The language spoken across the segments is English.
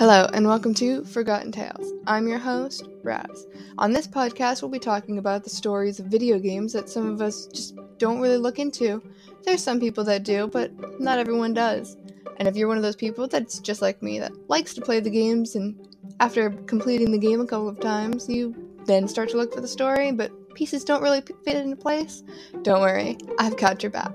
Hello, and welcome to Forgotten Tales. I'm your host, Raz. On this podcast, we'll be talking about the stories of video games that some of us just don't really look into. There's some people that do, but not everyone does. And if you're one of those people that's just like me, that likes to play the games, and after completing the game a couple of times, you then start to look for the story, but pieces don't really fit into place, don't worry, I've got your back.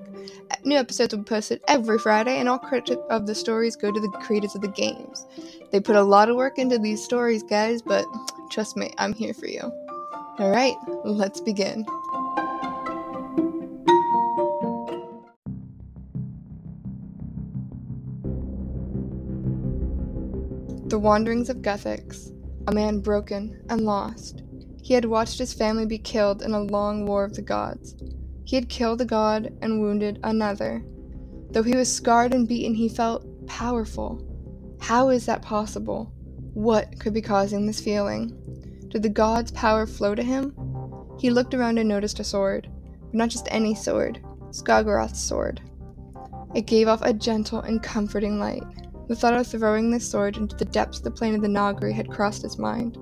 New episodes will be posted every Friday, and all credit of the stories go to the creators of the games. They put a lot of work into these stories, guys, but trust me, I'm here for you. Alright, let's begin. The Wanderings of Guthix, a man broken and lost. He had watched his family be killed in a long war of the gods. He had killed a god and wounded another. Though he was scarred and beaten, he felt powerful. How is that possible? What could be causing this feeling? Did the god's power flow to him? He looked around and noticed a sword, but not just any sword, Skargaroth's sword. It gave off a gentle and comforting light. The thought of throwing this sword into the depths of the plain of the Nagri had crossed his mind,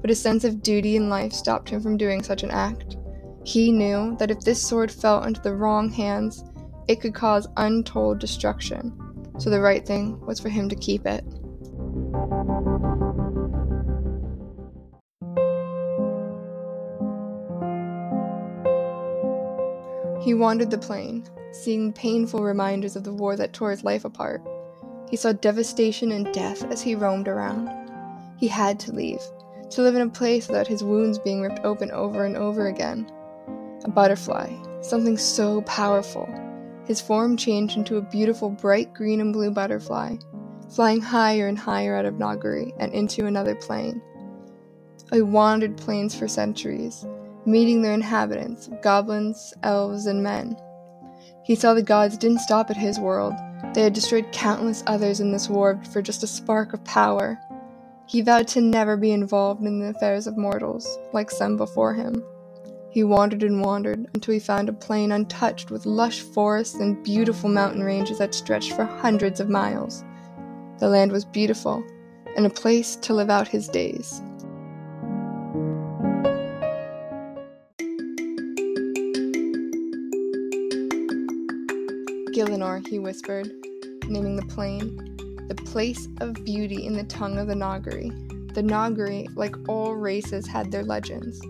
but his sense of duty in life stopped him from doing such an act. He knew that if this sword fell into the wrong hands, it could cause untold destruction, so the right thing was for him to keep it. He wandered the plain, seeing painful reminders of the war that tore his life apart. He saw devastation and death as he roamed around. He had to leave, to live in a place without his wounds being ripped open over and over again. A butterfly, something so powerful. His form changed into a beautiful bright green and blue butterfly, flying higher and higher out of Nagari and into another plane. I wandered planes for centuries, meeting their inhabitants, goblins, elves, and men. He saw the gods didn't stop at his world. They had destroyed countless others in this war for just a spark of power. He vowed to never be involved in the affairs of mortals, like some before him. He wandered and wandered until he found a plain untouched with lush forests and beautiful mountain ranges that stretched for hundreds of miles. The land was beautiful and a place to live out his days. Gielinor, he whispered, naming the plane, the place of beauty in the tongue of the Nagari. The Nagari, like all races, had their legends.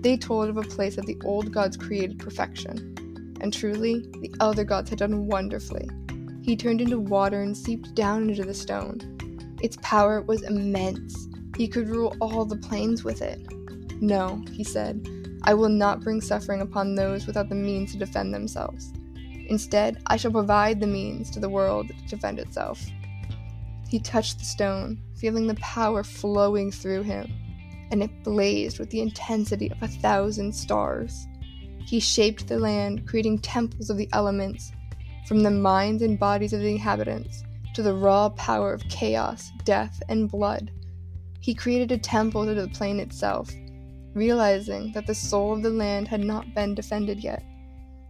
They told of a place that the old gods created perfection. And truly, the elder gods had done wonderfully. He turned into water and seeped down into the stone. Its power was immense. He could rule all the planes with it. No, he said, I will not bring suffering upon those without the means to defend themselves. Instead, I shall provide the means to the world to defend itself. He touched the stone, feeling the power flowing through him and it blazed with the intensity of a thousand stars. He shaped the land, creating temples of the elements, from the minds and bodies of the inhabitants to the raw power of chaos, death, and blood. He created a temple to the plane itself, realizing that the soul of the land had not been defended yet.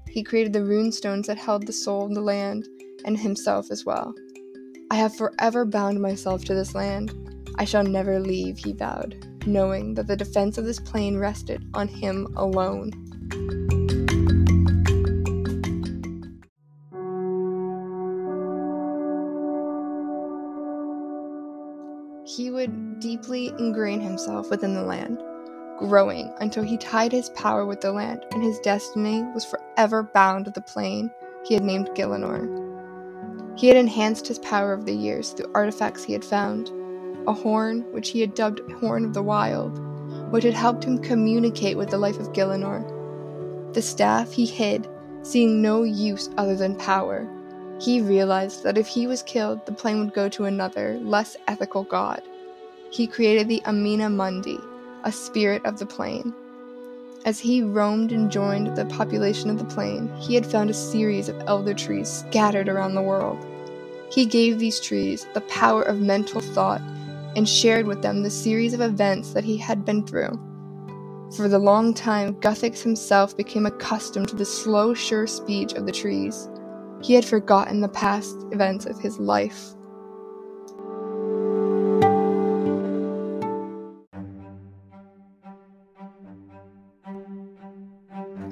He created the rune stones that held the soul of the land and himself as well. I have forever bound myself to this land. I shall never leave, he vowed knowing that the defense of this plane rested on him alone. He would deeply ingrain himself within the land, growing until he tied his power with the land, and his destiny was forever bound to the plane he had named Gielinor. He had enhanced his power over the years through artifacts he had found, a horn which he had dubbed Horn of the Wild, which had helped him communicate with the life of Gielinor. The staff he hid, seeing no use other than power. He realized that if he was killed, the plane would go to another, less ethical god. He created the Anima Mundi, a spirit of the plane. As he roamed and joined the population of the plain, he had found a series of elder trees scattered around the world. He gave these trees the power of mental thought and shared with them the series of events that he had been through. For the long time, Guthix himself became accustomed to the slow, sure speech of the trees. He had forgotten the past events of his life.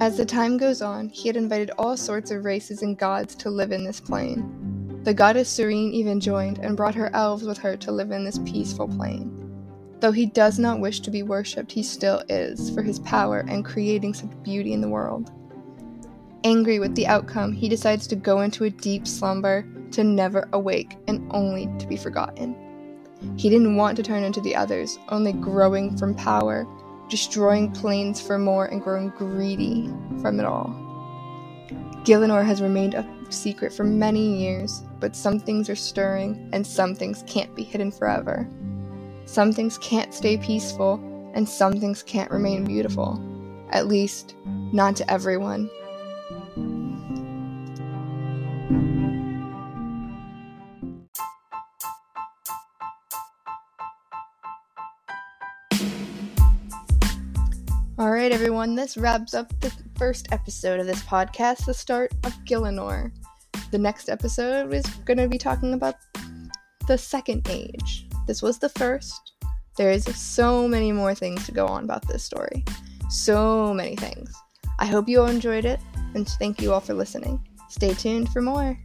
As the time goes on, he had invited all sorts of races and gods to live in this plane. The goddess Seren even joined and brought her elves with her to live in this peaceful plane. Though he does not wish to be worshipped, he still is, for his power and creating such beauty in the world. Angry with the outcome, he decides to go into a deep slumber to never awake and only to be forgotten. He didn't want to turn into the others, only growing from power, destroying planes for more, and growing greedy from it all. Gielinor has remained a secret for many years, but some things are stirring, and some things can't be hidden forever. Some things can't stay peaceful, and some things can't remain beautiful. At least, not to everyone. Right, everyone, this wraps up the first episode of this podcast, the start of Gielinor. The next episode is going to be talking about the second age. This was the first. There is so many more things to go on about this story. So many things. I hope you all enjoyed it, and thank you all for listening. Stay tuned for more.